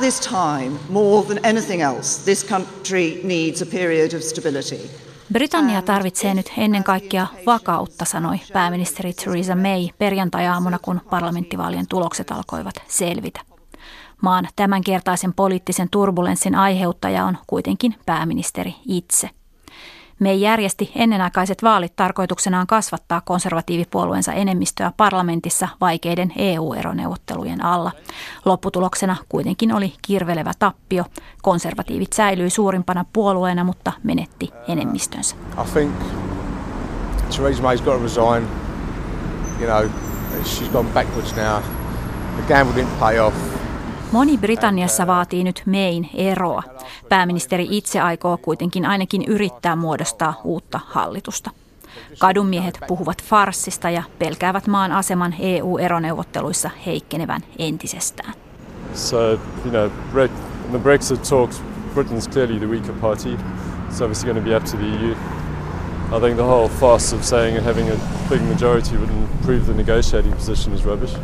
This time, more than anything else, this country needs a period of stability. Britannia tarvitsee nyt ennen kaikkea vakautta, sanoi pääministeri Theresa May perjantai-aamuna, kun parlamenttivaalien tulokset alkoivat selvitä. Maan tämänkertaisen poliittisen turbulenssin aiheuttaja on kuitenkin pääministeri itse. Me järjesti ennenaikaiset vaalit tarkoituksenaan kasvattaa konservatiivipuolueensa enemmistöä parlamentissa vaikeiden EU-eroneuvottelujen alla. Lopputuloksena kuitenkin oli kirvelevä tappio. Konservatiivit säilyi suurimpana puolueena, mutta menetti enemmistönsä. I think Theresa May's got to resign. You know, she's gone backwards now. The gamble didn't pay off. Moni Britanniassa vaatii nyt mein eroa. Pääministeri itse aikoo kuitenkin ainakin yrittää muodostaa uutta hallitusta. Kadunmiehet puhuvat farssista ja pelkäävät maan aseman EU-eroneuvotteluissa heikkenevän entisestään. So, you know, the Brexit talks, Britain's clearly the weaker party. It's obviously going to be up to the EU. I think the whole farce of saying and having a big majority would improve the negotiating position is rubbish.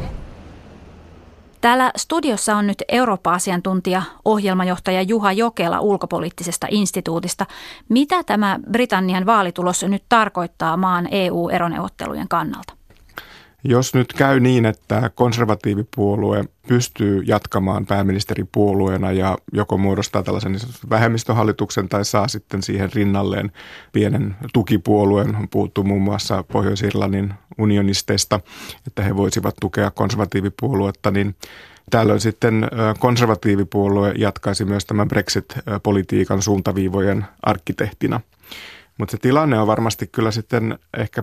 Täällä studiossa on nyt Eurooppa-asiantuntija, ohjelmajohtaja Juha Jokela ulkopoliittisesta instituutista. Mitä tämä Britannian vaalitulos nyt tarkoittaa maan EU-eroneuvottelujen kannalta? Jos nyt käy niin, että konservatiivipuolue pystyy jatkamaan pääministeripuolueena ja joko muodostaa tällaisen niin vähemmistöhallituksen tai saa sitten siihen rinnalleen pienen tukipuolueen, on puhuttu muun muassa Pohjois-Irlannin unionisteista, että he voisivat tukea konservatiivipuoluetta, niin Tällöin sitten konservatiivipuolue jatkaisi myös tämän Brexit-politiikan suuntaviivojen arkkitehtina. Mutta se tilanne on varmasti kyllä sitten ehkä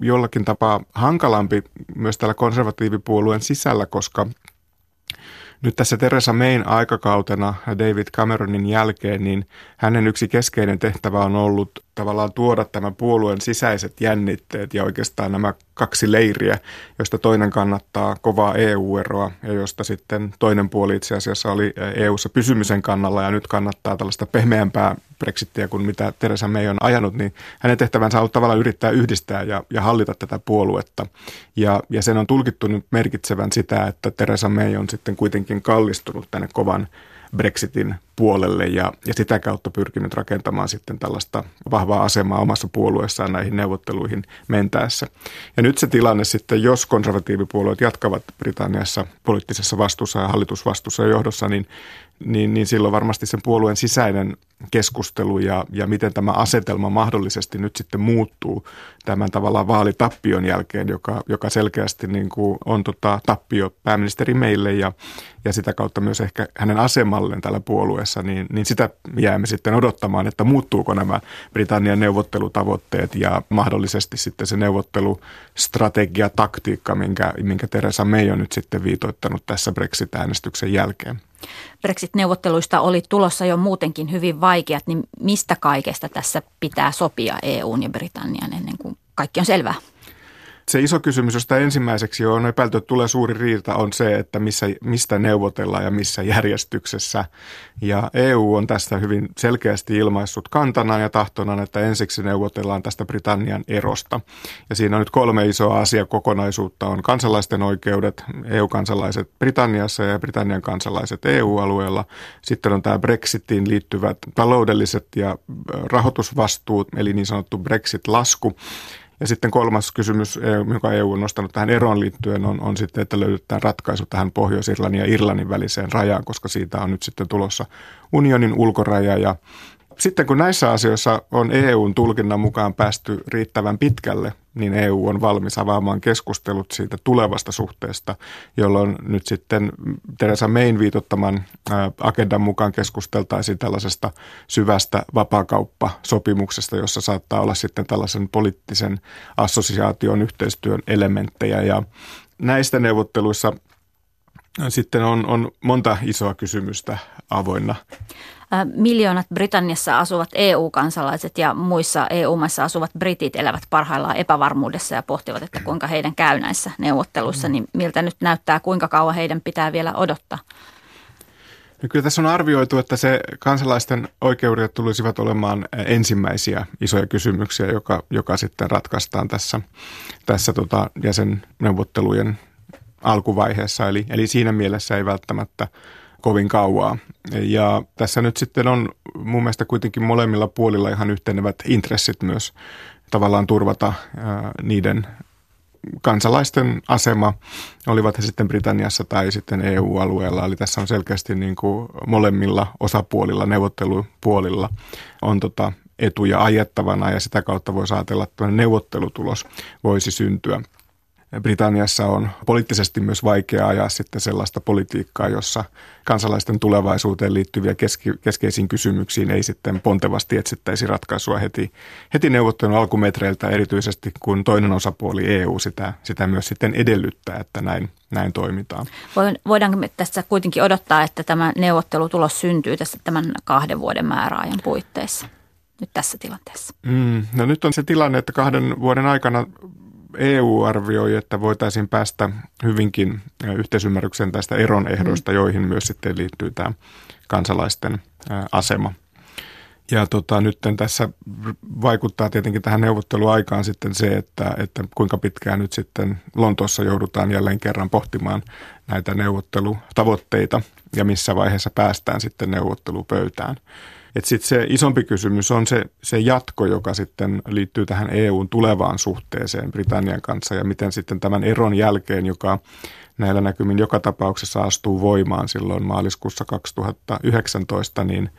jollakin tapaa hankalampi myös täällä konservatiivipuolueen sisällä, koska nyt tässä Teresa Mayn aikakautena David Cameronin jälkeen, niin hänen yksi keskeinen tehtävä on ollut tavallaan tuoda tämän puolueen sisäiset jännitteet ja oikeastaan nämä kaksi leiriä, joista toinen kannattaa kovaa EU-eroa ja josta sitten toinen puoli itse asiassa oli EU-ssa pysymisen kannalla ja nyt kannattaa tällaista pehmeämpää Brexittiä kuin mitä Teresa May on ajanut, niin hänen tehtävänsä on tavallaan yrittää yhdistää ja, ja hallita tätä puoluetta. Ja, ja sen on tulkittu nyt merkitsevän sitä, että Teresa May on sitten kuitenkin kallistunut tänne kovan Brexitin puolelle ja, ja sitä kautta pyrkinyt rakentamaan sitten tällaista vahvaa asemaa omassa puolueessaan näihin neuvotteluihin mentäessä. Ja nyt se tilanne sitten, jos konservatiivipuolueet jatkavat Britanniassa poliittisessa vastuussa ja hallitusvastuussa ja johdossa, niin niin, niin silloin varmasti sen puolueen sisäinen keskustelu ja, ja miten tämä asetelma mahdollisesti nyt sitten muuttuu tämän tavallaan vaalitappion jälkeen, joka, joka selkeästi niin kuin on tota, tappio pääministeri meille ja, ja sitä kautta myös ehkä hänen asemalleen tällä puolueessa, niin, niin sitä jäämme sitten odottamaan, että muuttuuko nämä Britannian neuvottelutavoitteet ja mahdollisesti sitten se neuvottelustrategia, taktiikka, minkä, minkä Teresa May on nyt sitten viitoittanut tässä Brexit-äänestyksen jälkeen. Brexit-neuvotteluista oli tulossa jo muutenkin hyvin vaikeat, niin mistä kaikesta tässä pitää sopia EUn ja Britannian ennen kuin kaikki on selvää? Se iso kysymys, josta ensimmäiseksi on epäilty, että tulee suuri riita, on se, että missä, mistä neuvotellaan ja missä järjestyksessä. Ja EU on tästä hyvin selkeästi ilmaissut kantana ja tahtona, että ensiksi neuvotellaan tästä Britannian erosta. Ja siinä on nyt kolme isoa asiakokonaisuutta. On kansalaisten oikeudet, EU-kansalaiset Britanniassa ja Britannian kansalaiset EU-alueella. Sitten on tämä Brexitiin liittyvät taloudelliset ja rahoitusvastuut, eli niin sanottu Brexit-lasku. Ja sitten kolmas kysymys, e joka EU on nostanut tähän eroon liittyen, on, on sitten, että löydetään ratkaisu tähän Pohjois-Irlannin ja Irlannin väliseen rajaan, koska siitä on nyt sitten tulossa unionin ulkoraja. Ja sitten kun näissä asioissa on EUn tulkinnan mukaan päästy riittävän pitkälle, niin EU on valmis avaamaan keskustelut siitä tulevasta suhteesta, jolloin nyt sitten Teresa Mayn viitottaman agendan mukaan keskusteltaisiin tällaisesta syvästä vapaakauppasopimuksesta, jossa saattaa olla sitten tällaisen poliittisen assosiaation yhteistyön elementtejä. Ja näistä neuvotteluissa sitten on, on monta isoa kysymystä avoinna. Miljoonat Britanniassa asuvat EU-kansalaiset ja muissa EU-maissa asuvat britit elävät parhaillaan epävarmuudessa ja pohtivat, että kuinka heidän käy näissä neuvotteluissa. Niin miltä nyt näyttää, kuinka kauan heidän pitää vielä odottaa? No kyllä tässä on arvioitu, että se kansalaisten oikeudet tulisivat olemaan ensimmäisiä isoja kysymyksiä, joka, joka sitten ratkaistaan tässä, tässä tota jäsenneuvottelujen alkuvaiheessa. Eli, eli siinä mielessä ei välttämättä kovin kauaa. Ja tässä nyt sitten on mun mielestä kuitenkin molemmilla puolilla ihan yhtenevät intressit myös tavallaan turvata niiden kansalaisten asema, olivat he sitten Britanniassa tai sitten EU-alueella. Eli tässä on selkeästi niin kuin molemmilla osapuolilla, neuvottelupuolilla on tota etuja ajettavana ja sitä kautta voi ajatella, että neuvottelutulos voisi syntyä. Britanniassa on poliittisesti myös vaikea ajaa sitten sellaista politiikkaa, jossa kansalaisten tulevaisuuteen liittyviä keski, keskeisiin kysymyksiin ei sitten pontevasti etsittäisi ratkaisua heti, heti neuvottelun alkumetreiltä, erityisesti kun toinen osapuoli EU sitä, sitä myös sitten edellyttää, että näin, näin toimitaan. Voidaanko me tässä kuitenkin odottaa, että tämä neuvottelutulos syntyy tässä tämän kahden vuoden määräajan puitteissa? nyt tässä tilanteessa? Mm, no nyt on se tilanne, että kahden vuoden aikana EU arvioi, että voitaisiin päästä hyvinkin yhteisymmärrykseen tästä eron ehdoista, mm. joihin myös sitten liittyy tämä kansalaisten asema. Ja tota, nyt tässä vaikuttaa tietenkin tähän neuvotteluaikaan sitten se, että, että kuinka pitkään nyt sitten Lontoossa joudutaan jälleen kerran pohtimaan näitä neuvottelutavoitteita ja missä vaiheessa päästään sitten neuvottelupöytään. Että sitten se isompi kysymys on se, se jatko, joka sitten liittyy tähän EUn tulevaan suhteeseen Britannian kanssa ja miten sitten tämän eron jälkeen, joka näillä näkymin joka tapauksessa astuu voimaan silloin maaliskuussa 2019, niin,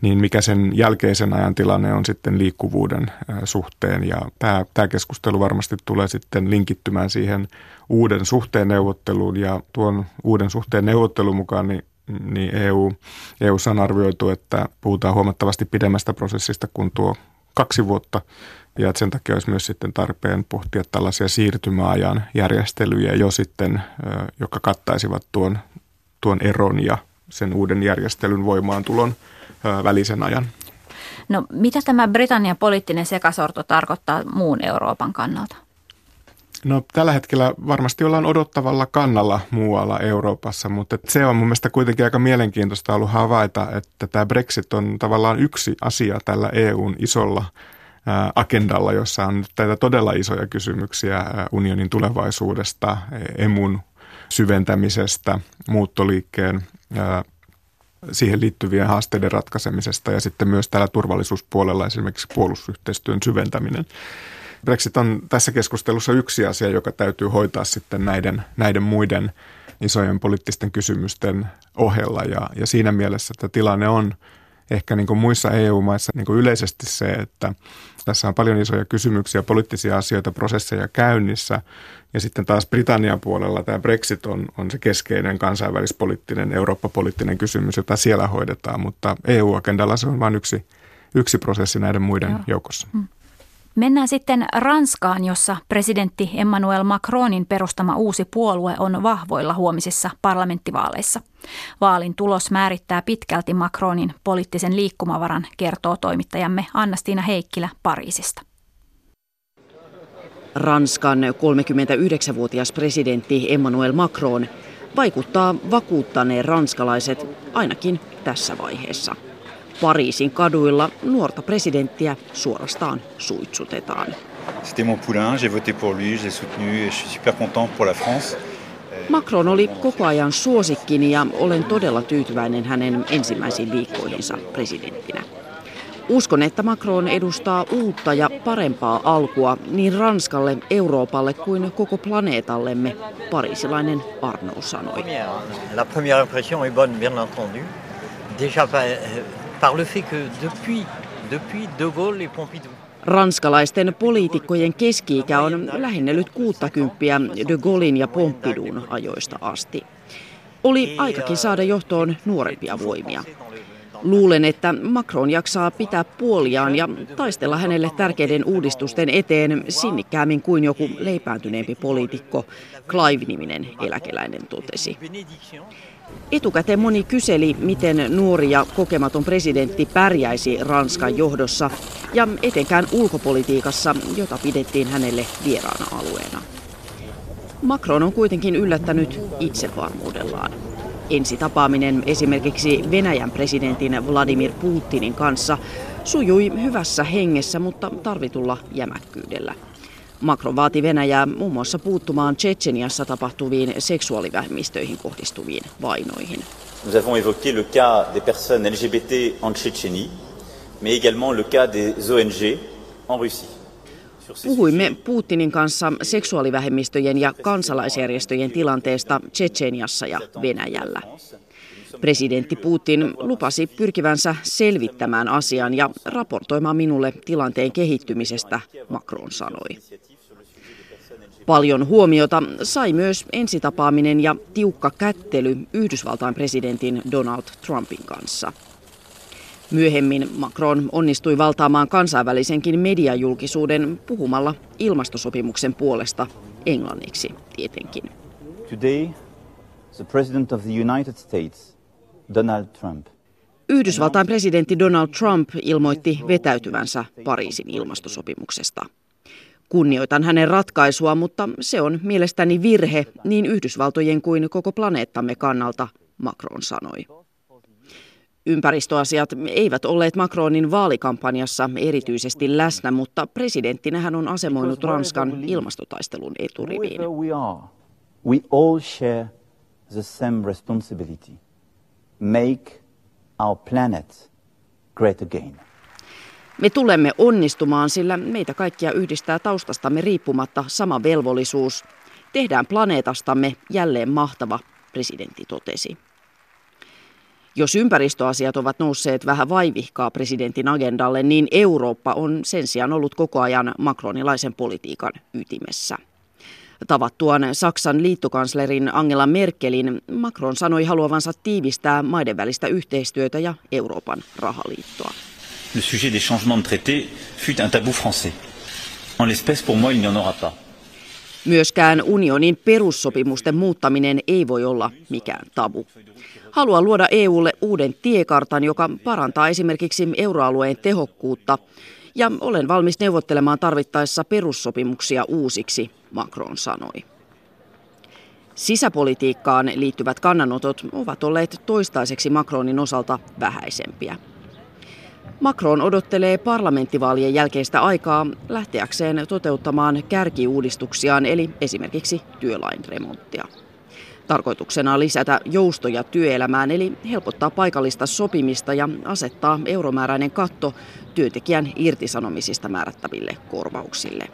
niin mikä sen jälkeisen ajan tilanne on sitten liikkuvuuden suhteen. Ja tämä, tämä keskustelu varmasti tulee sitten linkittymään siihen uuden suhteen neuvotteluun ja tuon uuden suhteen neuvottelun mukaan niin niin EU, EU on arvioitu, että puhutaan huomattavasti pidemmästä prosessista kuin tuo kaksi vuotta. Ja sen takia olisi myös sitten tarpeen pohtia tällaisia siirtymäajan järjestelyjä jo sitten, jotka kattaisivat tuon, tuon eron ja sen uuden järjestelyn voimaantulon välisen ajan. No mitä tämä Britannian poliittinen sekasorto tarkoittaa muun Euroopan kannalta? No tällä hetkellä varmasti ollaan odottavalla kannalla muualla Euroopassa, mutta se on mun mielestä kuitenkin aika mielenkiintoista ollut havaita, että tämä Brexit on tavallaan yksi asia tällä EUn isolla agendalla, jossa on nyt näitä todella isoja kysymyksiä unionin tulevaisuudesta, emun syventämisestä, muuttoliikkeen siihen liittyvien haasteiden ratkaisemisesta ja sitten myös täällä turvallisuuspuolella esimerkiksi puolustusyhteistyön syventäminen. Brexit on tässä keskustelussa yksi asia, joka täytyy hoitaa sitten näiden, näiden muiden isojen poliittisten kysymysten ohella. Ja, ja siinä mielessä että tilanne on ehkä niin kuin muissa EU-maissa niin kuin yleisesti se, että tässä on paljon isoja kysymyksiä, poliittisia asioita, prosesseja käynnissä. Ja sitten taas Britannian puolella tämä Brexit on, on se keskeinen kansainvälispoliittinen, Eurooppa-poliittinen kysymys, jota siellä hoidetaan. Mutta EU-agendalla se on vain yksi, yksi prosessi näiden muiden Joo. joukossa. Hmm. Mennään sitten Ranskaan, jossa presidentti Emmanuel Macronin perustama uusi puolue on vahvoilla huomisissa parlamenttivaaleissa. Vaalin tulos määrittää pitkälti Macronin poliittisen liikkumavaran, kertoo toimittajamme Annastiina Heikkilä Pariisista. Ranskan 39-vuotias presidentti Emmanuel Macron vaikuttaa vakuuttaneen ranskalaiset ainakin tässä vaiheessa. Pariisin kaduilla nuorta presidenttiä suorastaan suitsutetaan. C'était mon poulain, j'ai voté pour lui, j'ai soutenu et je suis super content pour la France. Macron oli koko ajan suosikkini ja olen todella tyytyväinen hänen ensimmäisiin viikkoihinsa presidenttinä. Uskon, että Macron edustaa uutta ja parempaa alkua niin Ranskalle, Euroopalle kuin koko planeetallemme, parisilainen Arnaud sanoi. La première impression est bonne, bien entendu. Déjà par le fait que depuis, depuis De Gaulle et Pompidou, Ranskalaisten poliitikkojen keski-ikä on lähennellyt 60 De Gaullein ja Pompidun ajoista asti. Oli aikakin saada johtoon nuorempia voimia. Luulen, että Macron jaksaa pitää puoliaan ja taistella hänelle tärkeiden uudistusten eteen sinnikkäämmin kuin joku leipääntyneempi poliitikko, Clive-niminen eläkeläinen totesi. Etukäteen moni kyseli, miten nuori ja kokematon presidentti pärjäisi Ranskan johdossa ja etenkään ulkopolitiikassa, jota pidettiin hänelle vieraana alueena. Macron on kuitenkin yllättänyt itsevarmuudellaan. Ensi tapaaminen esimerkiksi Venäjän presidentin Vladimir Putinin kanssa sujui hyvässä hengessä, mutta tarvitulla jämäkkyydellä. Macron vaati Venäjää muun muassa puuttumaan Tsetseniassa tapahtuviin seksuaalivähemmistöihin kohdistuviin vainoihin. Nous avons évoqué le cas des personnes LGBT en Tchétchénie, mais également le cas des ONG en Russie. Puhuimme Putinin kanssa seksuaalivähemmistöjen ja kansalaisjärjestöjen tilanteesta Tsetseeniassa ja Venäjällä. Presidentti Putin lupasi pyrkivänsä selvittämään asian ja raportoimaan minulle tilanteen kehittymisestä, Macron sanoi. Paljon huomiota sai myös ensitapaaminen ja tiukka kättely Yhdysvaltain presidentin Donald Trumpin kanssa. Myöhemmin Macron onnistui valtaamaan kansainvälisenkin mediajulkisuuden puhumalla ilmastosopimuksen puolesta englanniksi tietenkin. Today, the President of the United States, Donald Trump, Yhdysvaltain presidentti Donald Trump ilmoitti vetäytyvänsä Pariisin ilmastosopimuksesta. Kunnioitan hänen ratkaisua, mutta se on mielestäni virhe niin Yhdysvaltojen kuin koko planeettamme kannalta, Macron sanoi. Ympäristöasiat eivät olleet Macronin vaalikampanjassa erityisesti läsnä, mutta presidenttinä hän on asemoinut Ranskan ilmastotaistelun eturiviin. We all share the same responsibility. Make our planet great again. Me tulemme onnistumaan, sillä meitä kaikkia yhdistää taustastamme riippumatta sama velvollisuus. Tehdään planeetastamme jälleen mahtava, presidentti totesi. Jos ympäristöasiat ovat nousseet vähän vaivihkaa presidentin agendalle, niin Eurooppa on sen sijaan ollut koko ajan makronilaisen politiikan ytimessä. Tavattuaan Saksan liittokanslerin Angela Merkelin, Macron sanoi haluavansa tiivistää maiden välistä yhteistyötä ja Euroopan rahaliittoa. Le sujet des changements de traité fut un tabou français. En l'espèce, pour moi, il n'y en aura pas. Myöskään unionin perussopimusten muuttaminen ei voi olla mikään tabu. Haluan luoda EUlle uuden tiekartan, joka parantaa esimerkiksi euroalueen tehokkuutta, ja olen valmis neuvottelemaan tarvittaessa perussopimuksia uusiksi, Macron sanoi. Sisäpolitiikkaan liittyvät kannanotot ovat olleet toistaiseksi Macronin osalta vähäisempiä. Macron odottelee parlamenttivaalien jälkeistä aikaa lähteäkseen toteuttamaan kärkiuudistuksiaan eli esimerkiksi työlain remonttia. Tarkoituksena lisätä joustoja työelämään eli helpottaa paikallista sopimista ja asettaa euromääräinen katto työntekijän irtisanomisista määrättäville korvauksille.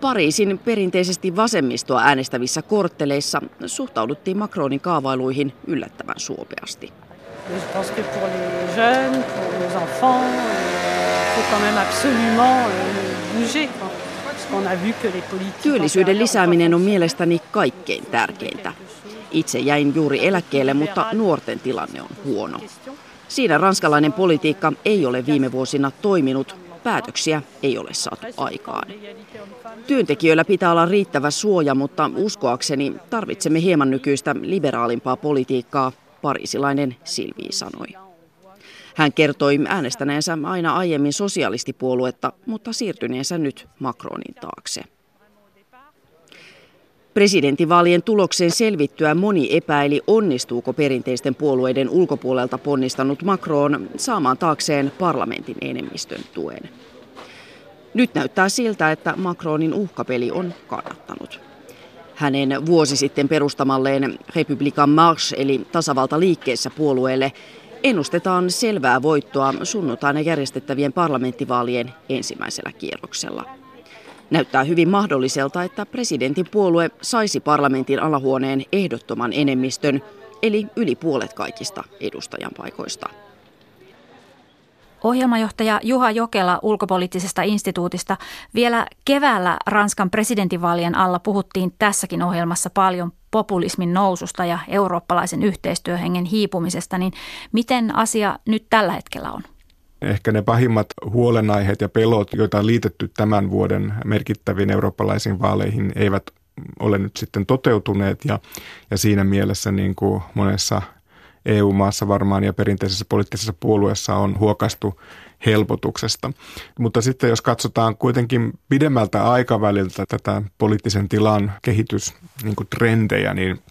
Pariisin perinteisesti vasemmistoa äänestävissä kortteleissa suhtauduttiin Macronin kaavailuihin yllättävän suopeasti. Je Työllisyyden lisääminen on mielestäni kaikkein tärkeintä. Itse jäin juuri eläkkeelle, mutta nuorten tilanne on huono. Siinä ranskalainen politiikka ei ole viime vuosina toiminut, päätöksiä ei ole saatu aikaan. Työntekijöillä pitää olla riittävä suoja, mutta uskoakseni tarvitsemme hieman nykyistä liberaalimpaa politiikkaa, parisilainen Silvi sanoi. Hän kertoi äänestäneensä aina aiemmin sosialistipuoluetta, mutta siirtyneensä nyt Macronin taakse. Presidentinvaalien tuloksen selvittyä moni epäili, onnistuuko perinteisten puolueiden ulkopuolelta ponnistanut Macron saamaan taakseen parlamentin enemmistön tuen. Nyt näyttää siltä, että Macronin uhkapeli on kannattanut. Hänen vuosi sitten perustamalleen Republican March eli tasavalta liikkeessä puolueelle ennustetaan selvää voittoa sunnuntaina järjestettävien parlamenttivaalien ensimmäisellä kierroksella. Näyttää hyvin mahdolliselta, että presidentin puolue saisi parlamentin alahuoneen ehdottoman enemmistön, eli yli puolet kaikista edustajanpaikoista. Ohjelmajohtaja Juha Jokela ulkopoliittisesta instituutista. Vielä keväällä Ranskan presidentinvaalien alla puhuttiin tässäkin ohjelmassa paljon populismin noususta ja eurooppalaisen yhteistyöhengen hiipumisesta, niin miten asia nyt tällä hetkellä on? Ehkä ne pahimmat huolenaiheet ja pelot, joita on liitetty tämän vuoden merkittäviin eurooppalaisiin vaaleihin, eivät ole nyt sitten toteutuneet ja, ja siinä mielessä niin kuin monessa EU-maassa varmaan ja perinteisessä poliittisessa puolueessa on huokastu helpotuksesta. Mutta sitten jos katsotaan kuitenkin pidemmältä aikaväliltä tätä poliittisen tilan kehitystrendejä, niin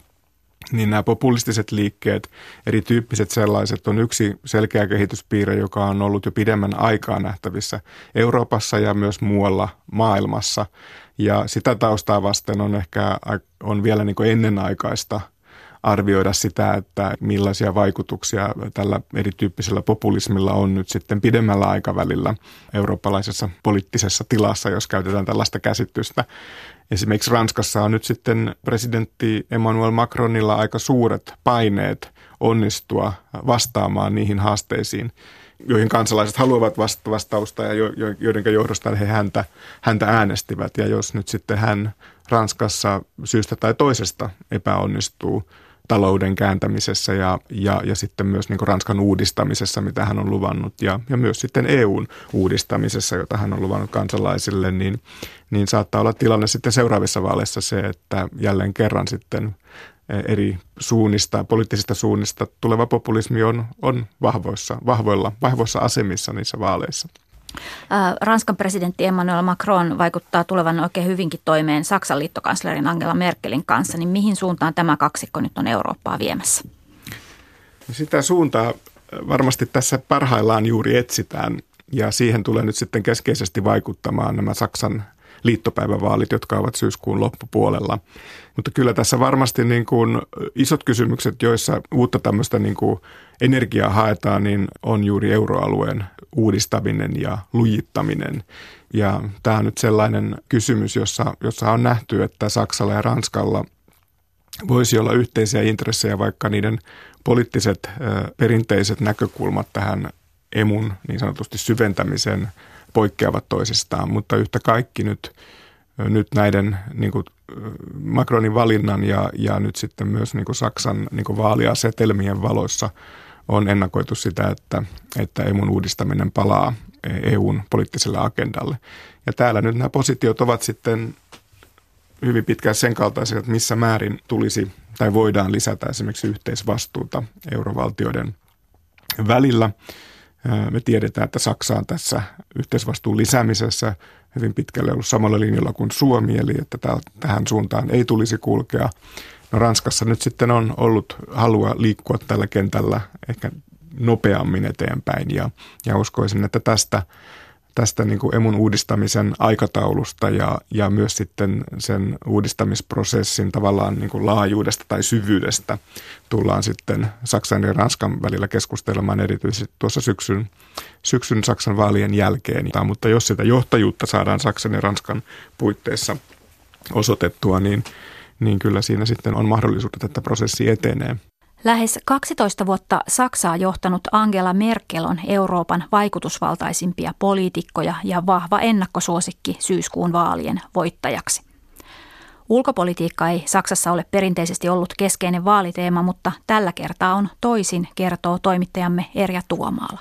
niin nämä populistiset liikkeet, erityyppiset sellaiset, on yksi selkeä kehityspiirre, joka on ollut jo pidemmän aikaa nähtävissä Euroopassa ja myös muualla maailmassa. Ja sitä taustaa vasten on ehkä on vielä niin ennenaikaista arvioida sitä, että millaisia vaikutuksia tällä erityyppisellä populismilla on nyt sitten pidemmällä aikavälillä eurooppalaisessa poliittisessa tilassa, jos käytetään tällaista käsitystä. Esimerkiksi Ranskassa on nyt sitten presidentti Emmanuel Macronilla aika suuret paineet onnistua vastaamaan niihin haasteisiin, joihin kansalaiset haluavat vastausta ja joiden johdosta he häntä, häntä äänestivät. Ja jos nyt sitten hän Ranskassa syystä tai toisesta epäonnistuu talouden kääntämisessä ja, ja, ja sitten myös niin Ranskan uudistamisessa, mitä hän on luvannut, ja, ja myös sitten EUn uudistamisessa, jota hän on luvannut kansalaisille, niin, niin saattaa olla tilanne sitten seuraavissa vaaleissa se, että jälleen kerran sitten eri suunnista, poliittisista suunnista tuleva populismi on, on vahvoissa, vahvoilla, vahvoissa asemissa niissä vaaleissa. Ranskan presidentti Emmanuel Macron vaikuttaa tulevan oikein hyvinkin toimeen Saksan liittokanslerin Angela Merkelin kanssa, niin mihin suuntaan tämä kaksikko nyt on Eurooppaa viemässä? Sitä suuntaa varmasti tässä parhaillaan juuri etsitään ja siihen tulee nyt sitten keskeisesti vaikuttamaan nämä Saksan liittopäivävaalit, jotka ovat syyskuun loppupuolella. Mutta kyllä tässä varmasti niin kuin isot kysymykset, joissa uutta tämmöistä niin kuin energiaa haetaan, niin on juuri euroalueen uudistaminen ja lujittaminen. Ja tämä on nyt sellainen kysymys, jossa, jossa on nähty, että Saksalla ja Ranskalla voisi olla yhteisiä intressejä, vaikka niiden poliittiset perinteiset näkökulmat tähän emun niin sanotusti syventämiseen poikkeavat toisistaan, mutta yhtä kaikki nyt, nyt näiden niin kuin Macronin valinnan ja, ja nyt sitten myös niin kuin Saksan niin kuin vaaliasetelmien valoissa on ennakoitu sitä, että, että emun uudistaminen palaa EUn poliittiselle agendalle. Ja täällä nyt nämä positiot ovat sitten hyvin pitkään sen kaltaisia, että missä määrin tulisi tai voidaan lisätä esimerkiksi yhteisvastuuta eurovaltioiden välillä. Me tiedetään, että Saksa on tässä yhteisvastuun lisäämisessä hyvin pitkälle ollut samalla linjalla kuin Suomi, eli että tähän suuntaan ei tulisi kulkea. No Ranskassa nyt sitten on ollut halua liikkua tällä kentällä ehkä nopeammin eteenpäin ja, ja uskoisin, että tästä, tästä niin kuin emun uudistamisen aikataulusta ja, ja myös sitten sen uudistamisprosessin tavallaan niin kuin laajuudesta tai syvyydestä tullaan sitten Saksan ja Ranskan välillä keskustelemaan erityisesti tuossa syksyn, syksyn Saksan vaalien jälkeen. Mutta jos sitä johtajuutta saadaan Saksan ja Ranskan puitteissa osoitettua, niin – niin kyllä siinä sitten on mahdollisuus, että prosessi etenee. Lähes 12 vuotta Saksaa johtanut Angela Merkel on Euroopan vaikutusvaltaisimpia poliitikkoja ja vahva ennakkosuosikki syyskuun vaalien voittajaksi. Ulkopolitiikka ei Saksassa ole perinteisesti ollut keskeinen vaaliteema, mutta tällä kertaa on toisin, kertoo toimittajamme Erja Tuomaala.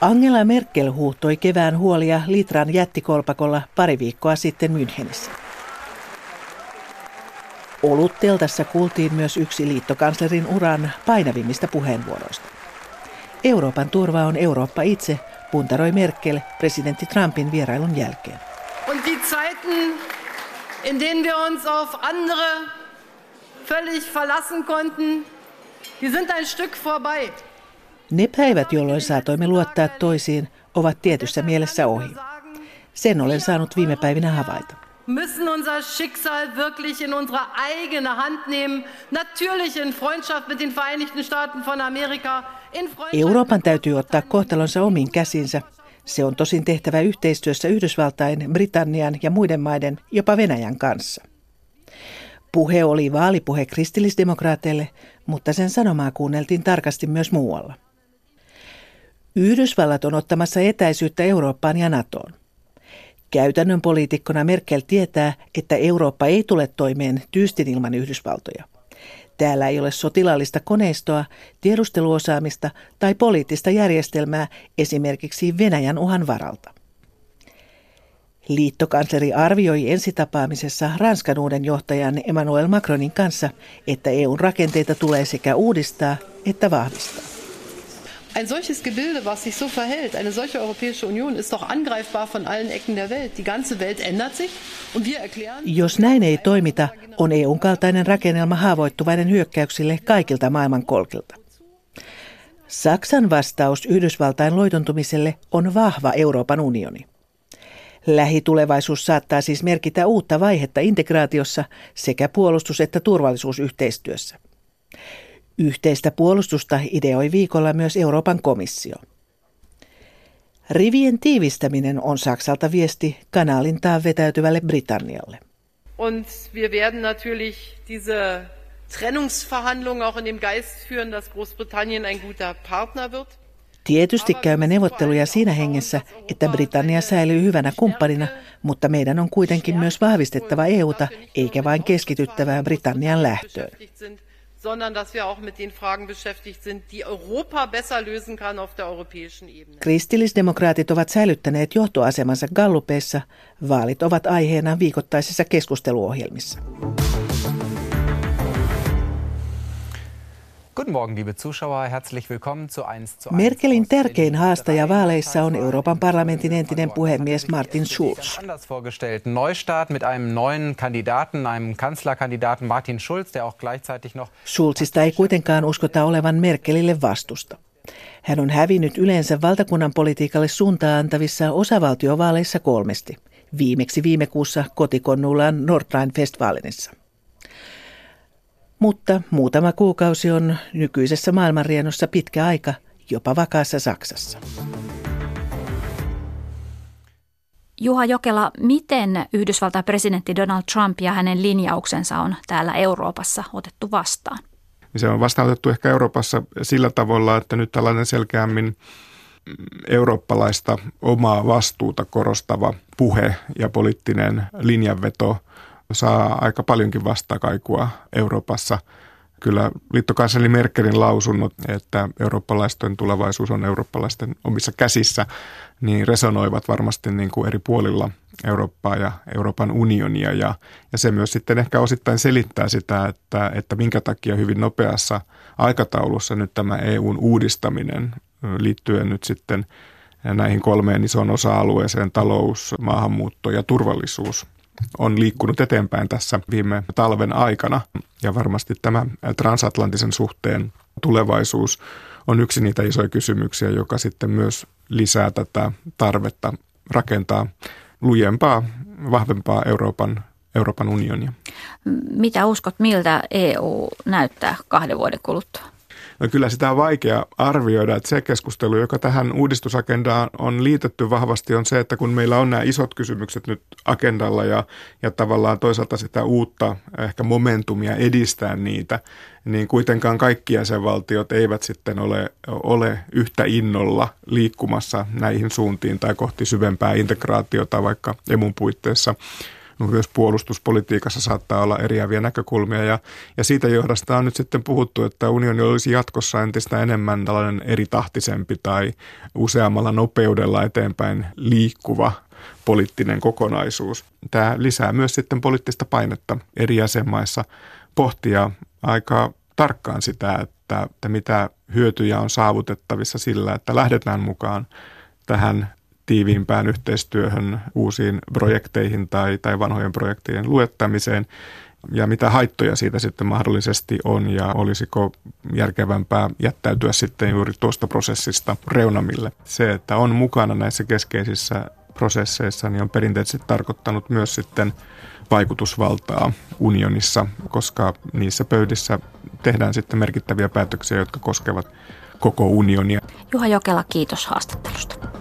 Angela Merkel huuhtoi kevään huolia Litran jättikolpakolla pari viikkoa sitten Münchenissä. Olutteltassa kuultiin myös yksi liittokanslerin uran painavimmista puheenvuoroista. Euroopan turva on Eurooppa itse, puntaroi Merkel presidentti Trumpin vierailun jälkeen. Und die Zeiten, in denen wir uns auf andere völlig verlassen konnten, die sind ein Stück vorbei. Ne päivät, jolloin saatoimme luottaa toisiin, ovat tietyssä mielessä ohi. Sen olen saanut viime päivinä havaita müssen unser Schicksal wirklich in unsere eigene Hand nehmen. Natürlich in Freundschaft mit den Vereinigten Staaten von Amerika. Euroopan täytyy ottaa kohtalonsa omiin käsinsä. Se on tosin tehtävä yhteistyössä Yhdysvaltain, Britannian ja muiden maiden, jopa Venäjän kanssa. Puhe oli vaalipuhe kristillisdemokraateille, mutta sen sanomaa kuunneltiin tarkasti myös muualla. Yhdysvallat on ottamassa etäisyyttä Eurooppaan ja NATOon. Käytännön poliitikkona Merkel tietää, että Eurooppa ei tule toimeen tyystin ilman Yhdysvaltoja. Täällä ei ole sotilaallista koneistoa, tiedusteluosaamista tai poliittista järjestelmää esimerkiksi Venäjän uhan varalta. Liittokansleri arvioi ensitapaamisessa Ranskan uuden johtajan Emmanuel Macronin kanssa, että EUn rakenteita tulee sekä uudistaa että vahvistaa. Ein solches Gebilde, was sich so verhält, eine solche Europäische Union, ist doch angreifbar von allen Ecken der Welt. Die ganze Welt ändert sich und wir erklären... Jos näin ei toimita, on EUn kaltainen rakennelma haavoittuvainen hyökkäyksille kaikilta maailmankolkilta. Saksan vastaus Yhdysvaltain loitontumiselle on vahva Euroopan unioni. Lähitulevaisuus saattaa siis merkitä uutta vaihetta integraatiossa sekä puolustus- että turvallisuusyhteistyössä. Yhteistä puolustusta ideoi viikolla myös Euroopan komissio. Rivien tiivistäminen on Saksalta viesti kanaalintaan vetäytyvälle Britannialle. Und wir werden natürlich diese Trennungsverhandlungen auch in dem Geist führen, dass Großbritannien ein guter Partner wird. Tietysti käymme neuvotteluja siinä hengessä, että Britannia säilyy hyvänä kumppanina, mutta meidän on kuitenkin myös vahvistettava EUta, eikä vain keskityttävää Britannian lähtöön sondern dass wir auch mit den Fragen beschäftigt sind, die Europa besser lösen kann auf der europäischen Ebene. Kristillisdemokraatit ovat säilyttäneet johtoasemansa gallupeissa. Vaalit ovat aiheena viikoittaisissa keskusteluohjelmissa. Merkelin tärkein haastaja vaaleissa on Euroopan parlamentin entinen puhemies Martin Schulz. Anders vorgestellt. Neustart mit einem neuen Kandidaten, einem Kanzlerkandidaten Martin Schulz, der auch gleichzeitig noch... Schulzista ei kuitenkaan uskota olevan Merkelille vastusta. Hän on hävinnyt yleensä valtakunnan politiikalle suuntaa antavissa osavaltiovaaleissa kolmesti. Viimeksi viime kuussa kotikonnullaan Nordrhein-Westfalenissa. Mutta muutama kuukausi on nykyisessä maailmanrienossa pitkä aika, jopa vakaassa Saksassa. Juha Jokela, miten Yhdysvaltain presidentti Donald Trump ja hänen linjauksensa on täällä Euroopassa otettu vastaan? Se on vastaanotettu ehkä Euroopassa sillä tavalla, että nyt tällainen selkeämmin eurooppalaista omaa vastuuta korostava puhe ja poliittinen linjanveto – saa aika paljonkin vastakaikua Euroopassa. Kyllä liittokansleri Merkelin lausunnot, että eurooppalaisten tulevaisuus on eurooppalaisten omissa käsissä, niin resonoivat varmasti niin kuin eri puolilla Eurooppaa ja Euroopan unionia. Ja, ja se myös sitten ehkä osittain selittää sitä, että, että minkä takia hyvin nopeassa aikataulussa nyt tämä EUn uudistaminen liittyen nyt sitten näihin kolmeen isoon osa-alueeseen, talous, maahanmuutto ja turvallisuus, on liikkunut eteenpäin tässä viime talven aikana. Ja varmasti tämä transatlanttisen suhteen tulevaisuus on yksi niitä isoja kysymyksiä, joka sitten myös lisää tätä tarvetta rakentaa lujempaa, vahvempaa Euroopan, Euroopan unionia. Mitä uskot, miltä EU näyttää kahden vuoden kuluttua? No kyllä sitä on vaikea arvioida, että se keskustelu, joka tähän uudistusagendaan on liitetty vahvasti, on se, että kun meillä on nämä isot kysymykset nyt agendalla ja, ja tavallaan toisaalta sitä uutta ehkä momentumia edistää niitä, niin kuitenkaan kaikki jäsenvaltiot eivät sitten ole, ole yhtä innolla liikkumassa näihin suuntiin tai kohti syvempää integraatiota vaikka emun puitteissa myös puolustuspolitiikassa saattaa olla eriäviä näkökulmia. Ja, ja siitä johdosta on nyt sitten puhuttu, että unioni olisi jatkossa entistä enemmän tällainen eritahtisempi tai useammalla nopeudella eteenpäin liikkuva poliittinen kokonaisuus. Tämä lisää myös sitten poliittista painetta eri jäsenmaissa pohtia aika tarkkaan sitä, että, että mitä hyötyjä on saavutettavissa sillä, että lähdetään mukaan tähän tiiviimpään yhteistyöhön, uusiin projekteihin tai, tai vanhojen projektien luettamiseen ja mitä haittoja siitä sitten mahdollisesti on ja olisiko järkevämpää jättäytyä sitten juuri tuosta prosessista reunamille. Se, että on mukana näissä keskeisissä prosesseissa, niin on perinteisesti tarkoittanut myös sitten vaikutusvaltaa unionissa, koska niissä pöydissä tehdään sitten merkittäviä päätöksiä, jotka koskevat koko unionia. Juha Jokela, kiitos haastattelusta.